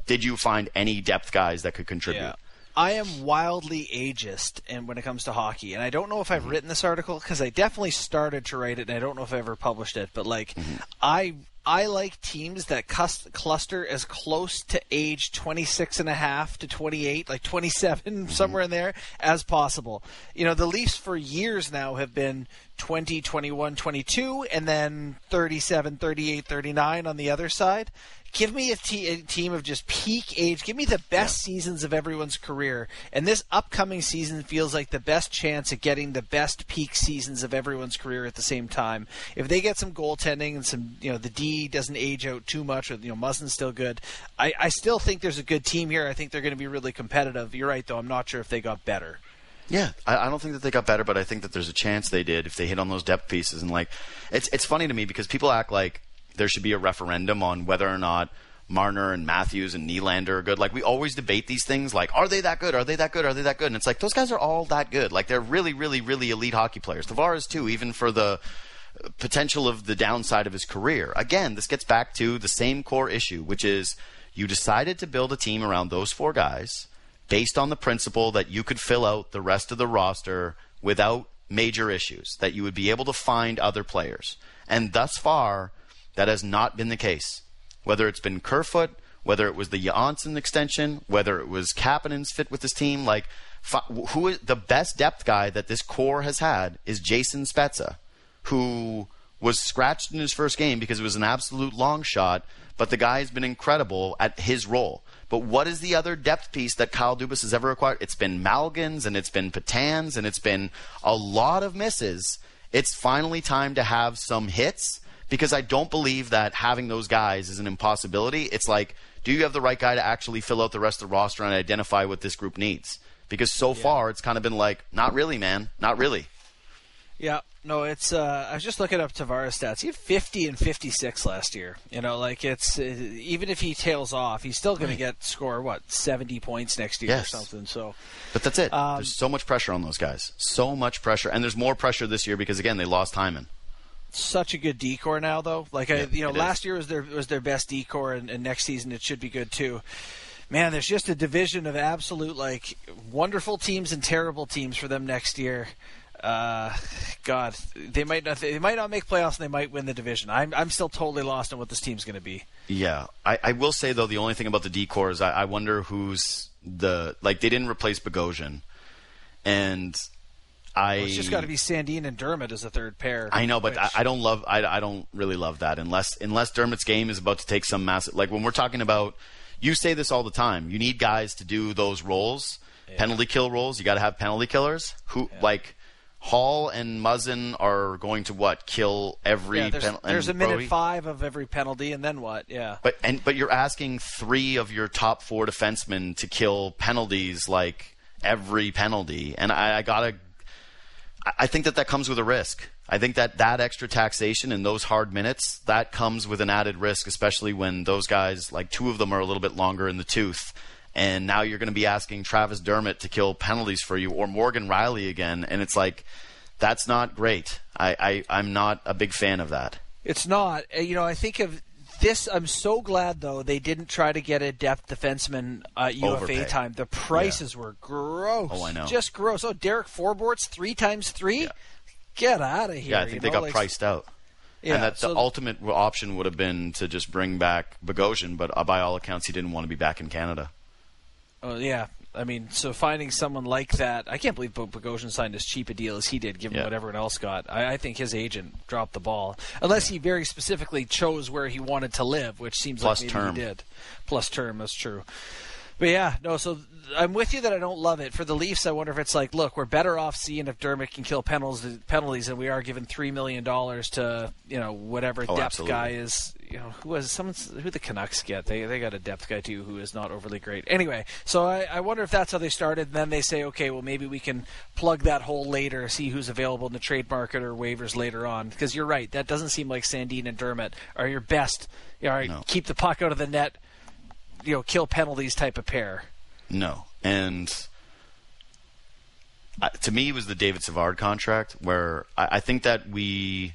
did you find any depth guys that could contribute? Yeah. I am wildly ageist and when it comes to hockey, and I don't know if I've mm-hmm. written this article because I definitely started to write it, and I don't know if I ever published it. But like, mm-hmm. I I like teams that cluster as close to age 26 and a half to 28, like 27, mm-hmm. somewhere in there, as possible. You know, the Leafs for years now have been 20, 21, 22, and then 37, 38, 39 on the other side. Give me a, team of just peak age. Give me the best seasons of everyone's career. And this upcoming season feels like the best chance at getting the best peak seasons of everyone's career at the same time. If they get some goaltending and some, you know, the D doesn't age out too much, or you know, Muzzin's still good. I, I still think there's a good team here. I think they're going to be really competitive. You're right, though. I'm not sure if they got better. Yeah, I, I don't think that they got better, but I think that there's a chance they did if they hit on those depth pieces. And like, it's it's funny to me because people act like there should be a referendum on whether or not Marner and Matthews and Nylander are good. Like we always debate these things, like are they that good? Are they that good? Are they that good? And it's like those guys are all that good. Like they're really, really, really elite hockey players. Tavares too, even for the potential of the downside of his career. Again, this gets back to the same core issue, which is you decided to build a team around those four guys based on the principle that you could fill out the rest of the roster without major issues, that you would be able to find other players. And thus far, that has not been the case. Whether it's been Kerfoot, whether it was the Johnsson extension, whether it was Kapanen's fit with his team, like who is the best depth guy that this core has had is Jason Spezza, who was scratched in his first game because it was an absolute long shot, but the guy has been incredible at his role. But what is the other depth piece that Kyle Dubas has ever acquired? It's been Malgins and it's been Petans and it's been a lot of misses. It's finally time to have some hits because I don't believe that having those guys is an impossibility. It's like, do you have the right guy to actually fill out the rest of the roster and identify what this group needs? Because so far it's kind of been like, not really, man, not really. Yeah, no, it's. Uh, I was just looking up Tavares stats. He had 50 and 56 last year. You know, like it's uh, even if he tails off, he's still going to get score what 70 points next year Yes. or something. So But that's it. Um, there's so much pressure on those guys. So much pressure. And there's more pressure this year because, again, they lost Hyman. Such a good D corps now, though. Like I, you know, it is. last year was their was their best D corps, and, and next season it should be good too. Man, there's just a division of absolute like wonderful teams and terrible teams for them next year. Uh, God, they might not they might not make playoffs, and they might win the division. I'm I'm still totally lost on what this team's going to be. Yeah. I, I will say, though, the only thing about the D corps is I, I wonder who's the. Like, they didn't replace Bogosian. And I. It's just got to be Sandin and Dermott as a third pair. I know, but I, I don't love. I, I don't really love that unless unless Dermott's game is about to take some massive. Like when we're talking about, you say this all the time. You need guys to do those roles, penalty kill roles. You got to have penalty killers who like Holl and Muzzin are going to what kill every. yeah, there's, pen- there's a minute Brodie? five of every penalty, and then what? Yeah. But and but you're asking three of your top four defensemen to kill penalties like every penalty, and I, I gotta. I- think that that comes with a risk. I think that that extra taxation and those hard minutes that comes with an added risk, especially when those guys like two of them are a little bit longer in the tooth. And now you're going to be asking Travis Dermott to kill penalties for you, or Morgan Rielly again, and it's like that's not great. I, I I'm not a big fan of that. It's not. Uh, You know, I think of this. I'm so glad though they didn't try to get a depth defenseman uh, UFA Overpay. time. The prices were gross. Oh, I know. Just gross. Oh, Derek Forbort's three times three. Get out of here. Yeah, I think they know, got like- priced out. Yeah, and that so- the ultimate option would have been to just bring back Bogosian, but uh, by all accounts, he didn't want to be back in Canada. Oh yeah. I mean, so finding someone like that, I can't believe Bogosian signed as cheap a deal as he did, given Yeah. what everyone else got. I, I think his agent dropped the ball, unless he very specifically chose where he wanted to live, which seems Plus like maybe term. he did. Plus term, that's true. But yeah, no. So I'm with you that I don't love it for the Leafs. I wonder if it's like, look, we're better off seeing if Dermott can kill penalties, penalties, than we are giving three million dollars to you know whatever Oh, depth absolutely. guy is. You know who was someone's who the Canucks get. They they got a depth guy too who is not overly great. Anyway, so I, I wonder if that's how they started. And then they say, okay, well maybe we can plug that hole later, see who's available in the trade market or waivers later on. Because you're right, that doesn't seem like Sandin and Dermott are your best. You know, all right, No. keep the puck out of the net. You know, kill penalties type of pair. No, and to me, it was the David Savard contract where I, I think that we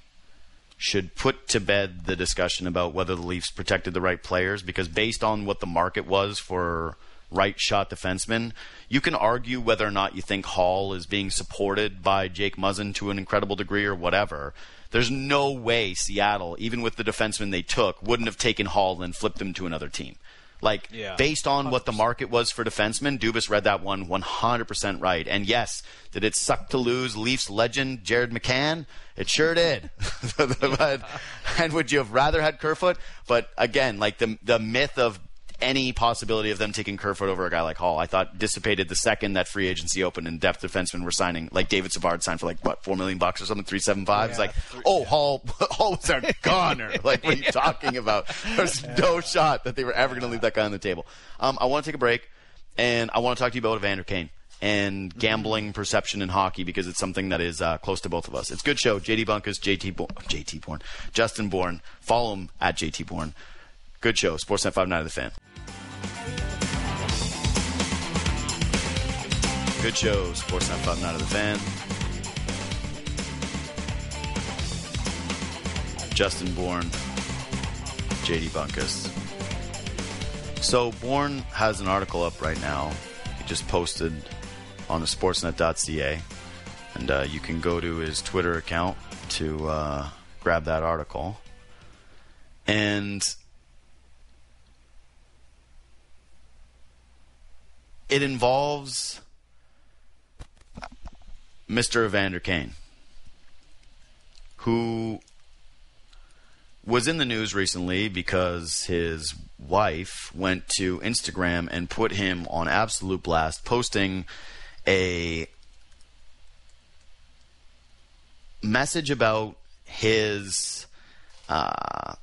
should put to bed the discussion about whether the Leafs protected the right players because based on what the market was for right shot defensemen, you can argue whether or not you think Holl is being supported by Jake Muzzin to an incredible degree or whatever. There's no way Seattle, even with the defenseman they took, wouldn't have taken Holl and flipped him to another team. Like Yeah. based on 100%. what the market was for defensemen, Dubas read that one 100% right. And yes, did it suck to lose Leafs legend Jared McCann? It sure did. <laughs> but, and would you have rather had Kerfoot? But again, like the the myth of any possibility of them taking Kerfoot over a guy like Holl, I thought dissipated the second that free agency opened and depth defensemen were signing. Like David Savard signed for like what four million bucks or something, three seven five. It's like, three- oh, Holl, <laughs> Holl was our goner. <laughs> like, what are you talking about? There's no shot that they were ever going to leave that guy on the table. Um, I want to take a break, and I want to talk to you about Evander Kane and gambling perception in hockey because it's something that is uh, close to both of us. It's a good show. JD Bunkis, JT Bo- JT Bourne, Justin Bourne. Follow him at JT Bourne. Good show. Sportsnet 59 of the fan. Good show. Sportsnet 59 of the fan. Justin Bourne, JD Bunkis. So Bourne has an article up right now. He just posted on the sportsnet.ca. And uh, you can go to his Twitter account to uh, grab that article. And it involves Mr. Evander Kane, who was in the news recently because his wife went to Instagram and put him on absolute blast, posting a message about his. Uh,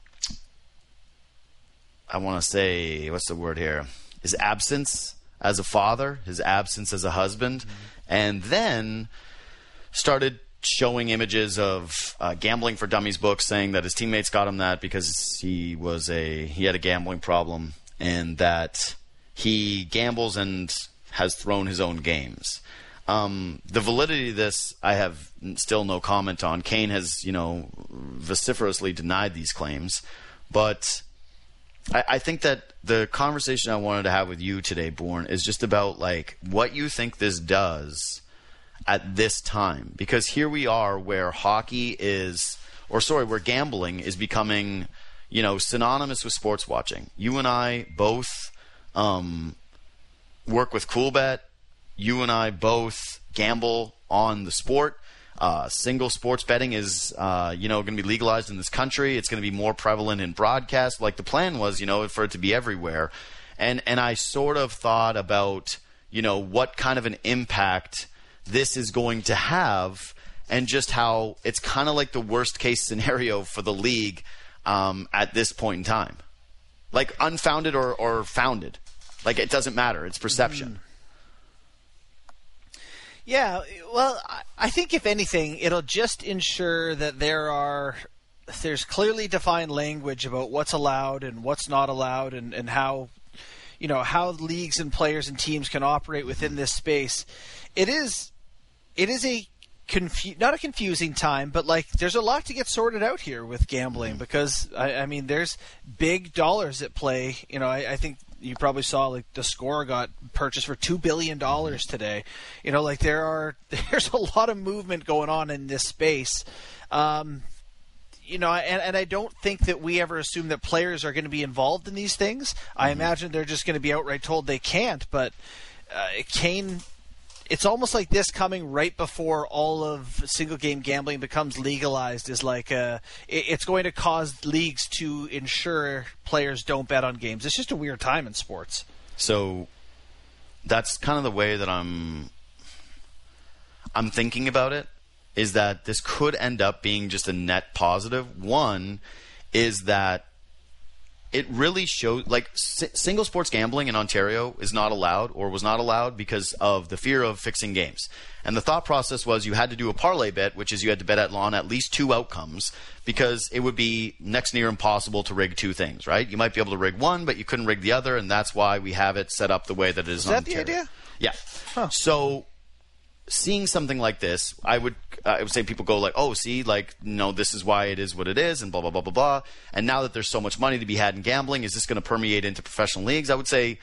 I want to say, what's the word here? His absence as a father, his absence as a husband, and then started showing images of uh, gambling for dummies books, saying that his teammates got him that because he was a he had a gambling problem, and that he gambles and has thrown his own games. Um, the validity of this, I have still no comment on. Kane has, you know, vociferously denied these claims, but I, I think that the conversation I wanted to have with you today, Bourne, is just about like what you think this does at this time. Because here we are where hockey is or sorry where gambling is becoming you know synonymous with sports watching. You and i both um, work with coolbet. You and i both gamble on the sport uh, single sports betting is uh, you know going to be legalized in this country. It's going to be more prevalent in broadcast like the plan was you know for it to be everywhere. And and i sort of thought about you know what kind of an impact this is going to have and just how it's kind of like the worst case scenario for the league um, at this point in time. Like unfounded or, or founded. Like it doesn't matter. It's perception Yeah, well, I- think if anything, it'll just ensure that there are there's clearly defined language about what's allowed and what's not allowed, and and how you know how leagues and players and teams can operate within this space. It is it is a confu- not a confusing time, but like there's a lot to get sorted out here with gambling because I, I mean there's big dollars at play. You know, I, I think you probably saw like the score got purchased for two billion dollars today. You know, like there are <laughs> there's a lot of movement going on in this space. Um, you know, and, and I don't think that we ever assume that players are going to be involved in these things. I imagine they're just going to be outright told they can't. But uh, Kane, it's almost like this coming right before all of single game gambling becomes legalized is like uh, it, it's going to cause leagues to ensure players don't bet on games. It's just a weird time in sports. So that's kind of the way that I'm I'm thinking about it is that this could end up being just a net positive. One is that it really shows like si- single sports gambling in Ontario is not allowed or was not allowed because of the fear of fixing games. And the thought process was you had to do a parlay bet, which is you had to bet at on at least two outcomes because it would be next near impossible to rig two things, right? You might be able to rig one, but you couldn't rig the other, and that's why we have it set up the way that it is. Is that the idea? Yeah. Huh. So seeing something like this, I would I would say people go like, oh, see, like no, this is why it is what it is, and blah blah blah blah blah. And now that there's so much money to be had in gambling, is this going to permeate into professional leagues? I would say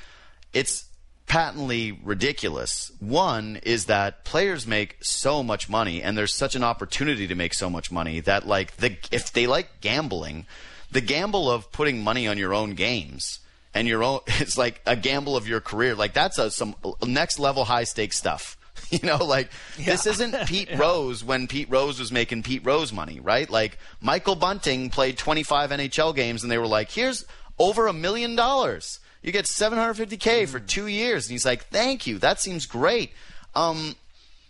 it's patently ridiculous. One is that players make so much money, and there's such an opportunity to make so much money that like the if they like gambling, the gamble of putting money on your own games and your own <laughs> it's like a gamble of your career. Like that's a, some next level high stakes stuff. <laughs> You know, like yeah. this isn't <laughs> Pete yeah. Rose when Pete Rose was making Pete Rose money, right? Like Michael Bunting played 25 NHL games and they were like, "Here's over a million dollars." You get 750k for two years, and he's like, "Thank you. That seems great." Um,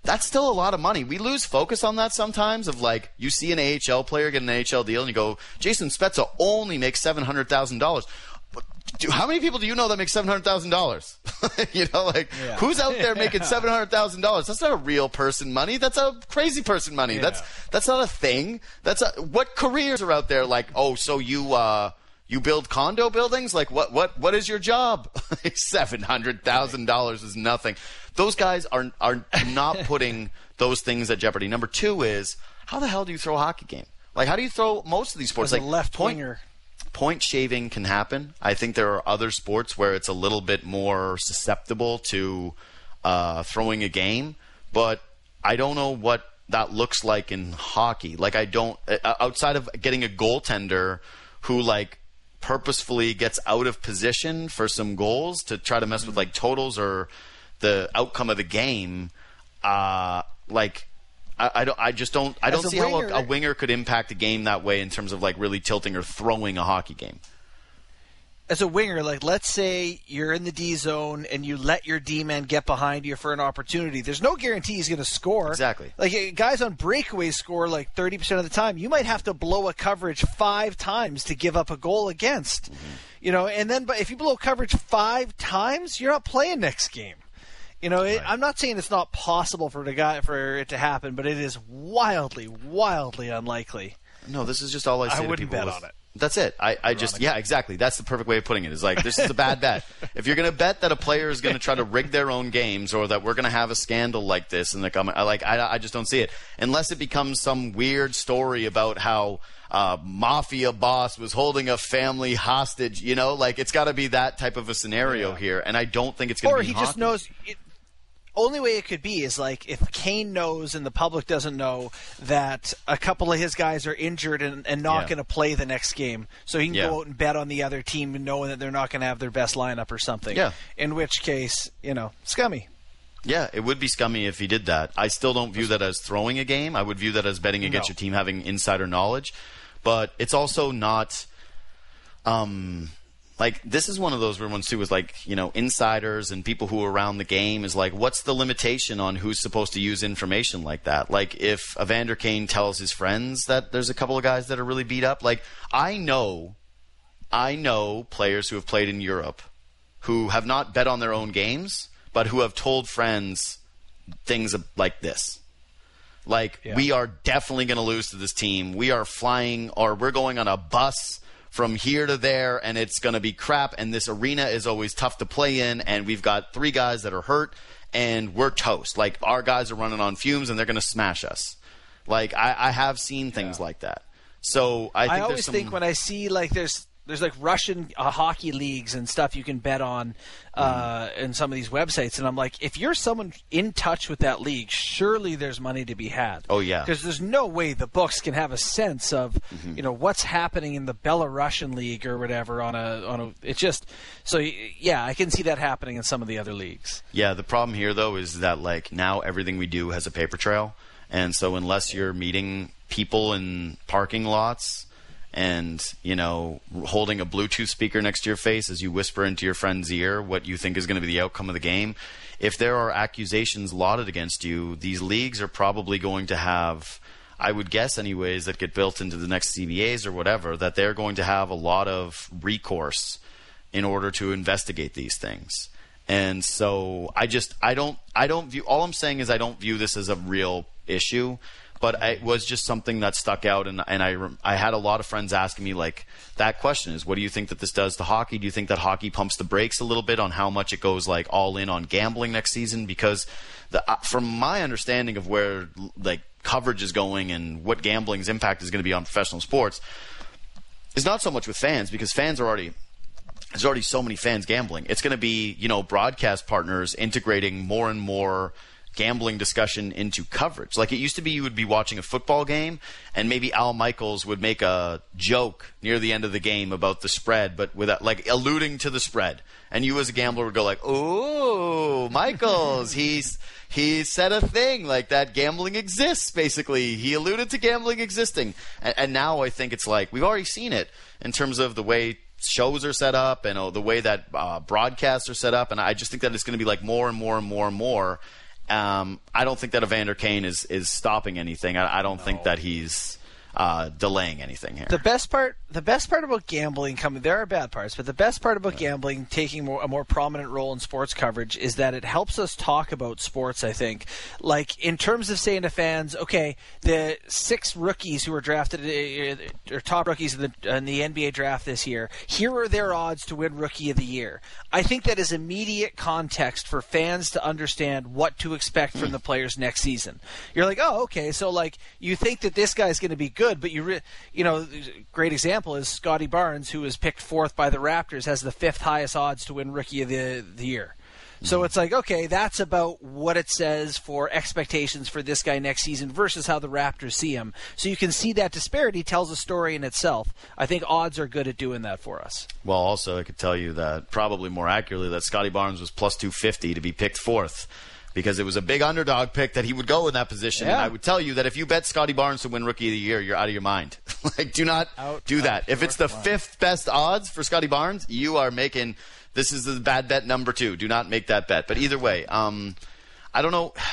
that's still a lot of money. We lose focus on that sometimes. Of like, you see an AHL player get an AHL deal, and you go, "Jason Spezza only makes seven hundred thousand dollars." How many people do you know that make seven hundred thousand dollars? <laughs> you know, like yeah. who's out there making <laughs> yeah. seven hundred thousand dollars? That's not a real person money. That's a crazy person money. Yeah. That's that's not a thing. That's a, what careers are out there? Like, oh, so you uh, you build condo buildings? Like what what what is your job? <laughs> Seven hundred thousand dollars is nothing. Those guys are are not putting those things at jeopardy. Number two is how the hell do you throw a hockey game? Like how do you throw most of these sports? As like left winger. Point shaving can happen. I think there are other sports where it's a little bit more susceptible to uh, throwing a game, but I don't know what that looks like in hockey. Like I don't uh, outside of getting a goaltender who like purposefully gets out of position for some goals to try to mess with like totals or the outcome of the game. Uh, like I, I, don't. I just don't. I don't see winger, how a, a winger could impact a game that way in terms of like really tilting or throwing a hockey game as a winger, like let's say you're in the D zone and you let your D man get behind you for an opportunity. There's no guarantee he's going to score. Exactly. Like guys on breakaways score like 30% of the time. You might have to blow a coverage five times to give up a goal against. Mm-hmm. You know, and then but if you blow coverage five times, you're not playing next game. You know, it, right. I'm not saying it's not possible for the guy for it to happen, but it is wildly, wildly unlikely. No, this is just all I say I wouldn't bet on it. That's it. I, I just yeah, exactly. That's the perfect way of putting it. it. Is like this is a bad bet. <laughs> If you're going to bet that a player is going to try to rig their own games or that we're going to have a scandal like this and like I like I, I just don't see it unless it becomes some weird story about how uh, mafia boss was holding a family hostage. You know, like it's got to be that type of a scenario yeah. here, and I don't think it's going to be. Or he hockey. just knows. It, only way it could be is like if Kane knows and the public doesn't know that a couple of his guys are injured and, and not yeah. going to play the next game, so he can yeah. go out and bet on the other team knowing that they're not going to have their best lineup or something. Yeah. In which case, you know, scummy. Yeah, it would be scummy if he did that. I still don't view that as throwing a game. I would view that as betting against no. your team having insider knowledge. But it's also not. Um, like this is one of those where one too was like you know insiders and people who are around the game is like what's the limitation on who's supposed to use information like that? Like if evander kane tells his friends that there's a couple of guys that are really beat up like i know i know players who have played in europe who have not bet on their own games but who have told friends things like this. Like yeah. we are definitely going to lose to this team. We are flying or we're going on a bus from here to there, and it's going to be crap. And this arena is always tough to play in, and we've got three guys that are hurt, and we're toast. Like our guys are running on fumes, and they're going to smash us. Like I, I have seen things yeah. like that. So I, think I always some... think when I see like there's there's like Russian uh, hockey leagues and stuff you can bet on uh, mm. in some of these websites, and I'm like, if you're someone in touch with that league, surely there's money to be had. Oh yeah, because there's no way the books can have a sense of mm-hmm. you know what's happening in the Belarusian league or whatever on a on a. It's just so yeah, I can see that happening in some of the other leagues. Yeah, the problem here though is that like now everything we do has a paper trail, and so unless you're meeting people in parking lots and you know holding a bluetooth speaker next to your face as you whisper into your friend's ear what you think is going to be the outcome of the game if there are accusations lauded against you these leagues are probably going to have I would guess anyways that get built into the next CBAs or whatever that they're going to have a lot of recourse in order to investigate these things. And so I just I don't I don't view all I'm saying is I don't view this as a real issue but it was just something that stuck out, and and I I had a lot of friends asking me like that question is, what do you think that this does to hockey? Do you think that hockey pumps the brakes a little bit on how much it goes like all in on gambling next season? Because the, uh, from my understanding of where like coverage is going and what gambling's impact is going to be on professional sports is not so much with fans because fans are already there's already so many fans gambling. It's going to be, you know, broadcast partners integrating more and more gambling discussion into coverage. Like it used to be you would be watching a football game and maybe Al Michaels would make a joke near the end of the game about the spread but without like alluding to the spread. And you as a gambler would go like, "Oh, Michaels, <laughs> he's he said a thing like that gambling exists basically he alluded to gambling existing and, and, now i think it's like we've already seen it in terms of the way shows are set up and uh, the way that uh, broadcasts are set up and i just think that it's going to be like more and more and more and more um, i don't think that evander kane is, is stopping anything i, I don't no. think that he's uh, delaying anything here. The best part, the best part about gambling coming, there are bad parts, but the best part about gambling taking more, a more prominent role in sports coverage is that it helps us talk about sports. I think, like in terms of saying to fans, okay, the six rookies who were drafted uh, or top rookies in the, in the NBA draft this year, here are their odds to win Rookie of the Year. I think that is immediate context for fans to understand what to expect from the players next season. You're like, oh, okay, so like you think that this guy's going to be good, but you, re- you know, great example is Scottie Barnes, who was picked fourth by the Raptors, has the fifth highest odds to win Rookie of the, the Year. So mm-hmm. it's like, okay, that's about what it says for expectations for this guy next season versus how the Raptors see him. So you can see that disparity tells a story in itself. I think odds are good at doing that for us. Well, also, I could tell you that probably more accurately that Scottie Barnes was plus 250 to be picked fourth because it was a big underdog pick that he would go in that position. Yeah. And I would tell you that if you bet Scottie Barnes to win Rookie of the Year, you're out of your mind. <laughs> like, do not out, do that. If it's the fifth best odds for Scottie Barnes, you are making this is the bad bet number two. Do not make that bet. But either way, um, I don't know. <sighs>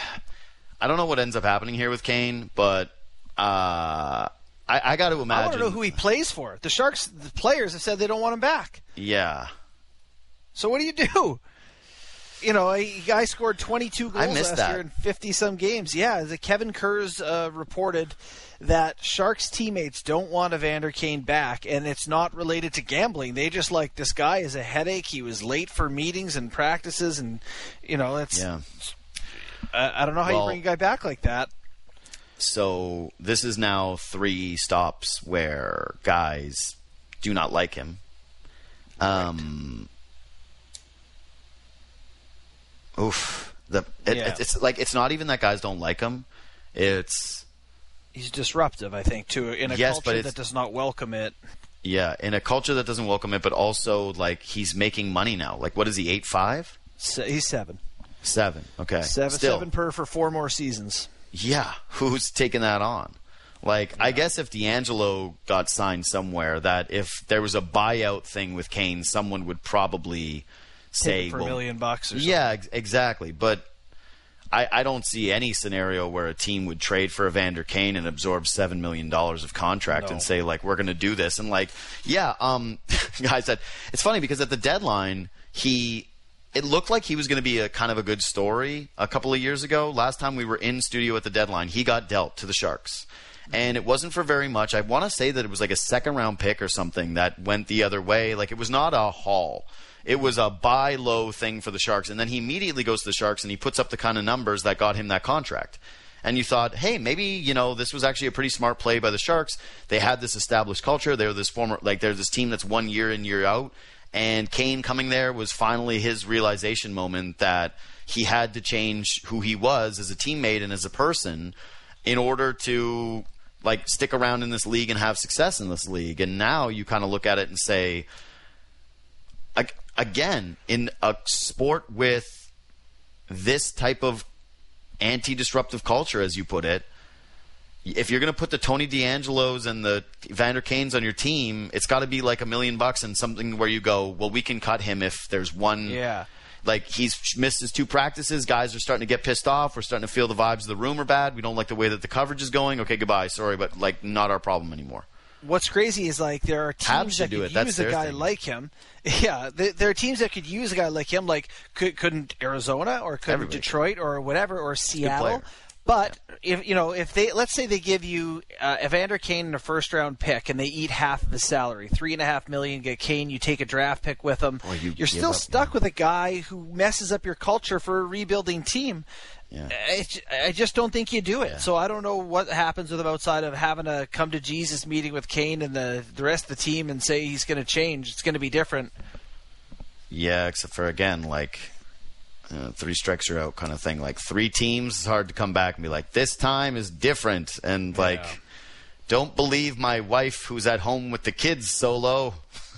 I don't know what ends up happening here with Kane, but uh, I, I got to imagine. I want to know who he plays for. The Sharks, the players have said they don't want him back. Yeah. So what do you do? You know, a guy scored 22 goals last that. year in 50 some games. Yeah, the Kevin Kurz uh, reported that Sharks teammates don't want Evander Kane back, and it's not related to gambling. They just like this guy is a headache. He was late for meetings and practices, and you know, it's. Yeah. I, I don't know how well, you bring a guy back like that. So this is now three stops where guys do not like him. Um, Oof. The it, yeah. it's like it's not even that guys don't like him. It's he's disruptive. I think too in a yes, culture that does not welcome it. Yeah, in a culture that doesn't welcome it, but also like he's making money now. Like what is he? Eight five? Se- he's seven. Seven. Okay. Seven. Still. Seven per for four more seasons. Yeah. <laughs> Who's taking that on? Like, yeah. I guess if DeAngelo got signed somewhere, that if there was a buyout thing with Kane, someone would probably say for well, a million bucks. yeah, ex- exactly. But I, I, don't see any scenario where a team would trade for Evander Kane and absorb seven million dollars of contract no. and say like we're going to do this and like yeah, um, <laughs> guys, that it's funny because at the deadline he. It looked like he was going to be a kind of a good story a couple of years ago. Last time we were in studio at the deadline, he got dealt to the Sharks and it wasn't for very much. I want to say that it was like a second round pick or something that went the other way. Like it was not a haul. It was a buy low thing for the Sharks, and then he immediately goes to the Sharks and he puts up the kind of numbers that got him that contract. And you thought, hey, maybe you know this was actually a pretty smart play by the Sharks. They had this established culture. They were this former like they're this team that's one year in year out. And Kane coming there was finally his realization moment that he had to change who he was as a teammate and as a person in order to like stick around in this league and have success in this league. And now you kind of look at it and say, again, in a sport with this type of anti-disruptive culture, as you put it, if you're going to put the Tony DeAngelo's and the Vander Kanes on your team, it's got to be like a million bucks and something where you go, well, we can cut him if there's one. Yeah. Like he's missed his two practices. Guys are starting to get pissed off. We're starting to feel the vibes of the room are bad. We don't like the way that the coverage is going. Okay, goodbye. Sorry, but like not our problem anymore what's crazy is like there are teams that could use a guy thing. like him. <laughs> Yeah, there are teams that could use a guy like him. Like could, couldn't Arizona or couldn't Everybody Detroit or whatever or Seattle. But if you know, if they let's say they give you uh, Evander Kane in a first round pick and they eat half of his salary, three and a half million, get Kane, you take a draft pick with him. Or you You're still up, stuck yeah. with a guy who messes up your culture for a rebuilding team. Yeah. I, I just don't think you do it. Yeah. So I don't know what happens with him outside of having a come to Jesus meeting with Kane and the the rest of the team and say he's going to change. It's going to be different. Yeah, except for again, like uh, three strikes are out kind of thing. Like three teams, it's hard to come back and be like, this time is different. And like, Yeah. don't believe my wife who's at home with the kids solo.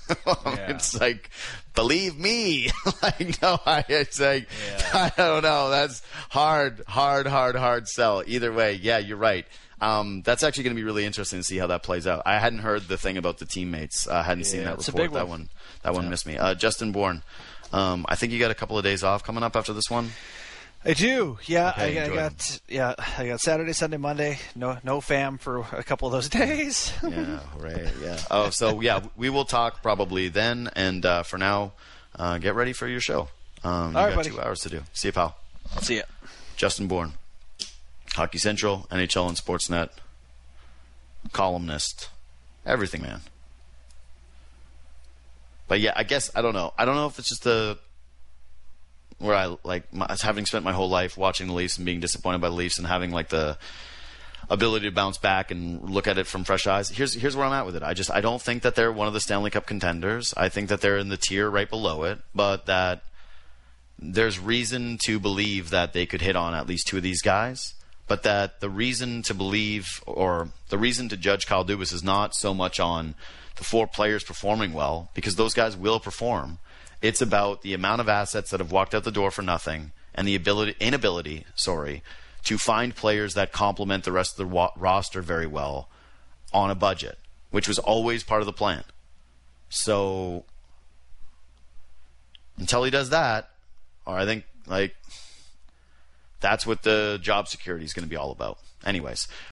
<laughs> it's like, believe me. <laughs> like, no, I, it's like, I don't know. That's hard, hard, hard, hard sell. Either way, yeah, you're right. Um, that's actually going to be really interesting to see how that plays out. I hadn't heard the thing about the teammates. I hadn't seen that report. big That one. one, that one missed me. Uh, Justin Bourne. Um, I think you got a couple of days off coming up after this one. I do. Yeah, Okay, I, I got yeah, I got Saturday, Sunday, Monday. No, no fam for a couple of those <laughs> days. Yeah, right. <laughs> Yeah. Oh, so yeah, we will talk probably then. And uh, for now, uh, get ready for your show. Um, you All right, got buddy. two hours to do. See you, pal. See ya. Justin Bourne, Hockey Central, NHL and Sportsnet, columnist, everything, man. But yeah, I guess I don't know. I don't know if it's just a where I like my, having spent my whole life watching the Leafs and being disappointed by the Leafs and having like the ability to bounce back and look at it from fresh eyes. Here's here's where I'm at with it. I just I don't think that they're one of the Stanley Cup contenders. I think that they're in the tier right below it, but that there's reason to believe that they could hit on at least two of these guys, but that the reason to believe or the reason to judge Kyle Dubas is not so much on the four players performing well, because those guys will perform. It's about the amount of assets that have walked out the door for nothing and the ability inability, sorry, to find players that complement the rest of the wa- roster very well on a budget, which was always part of the plan. So until he does that, or I think like that's what the job security is going to be all about. Anyways,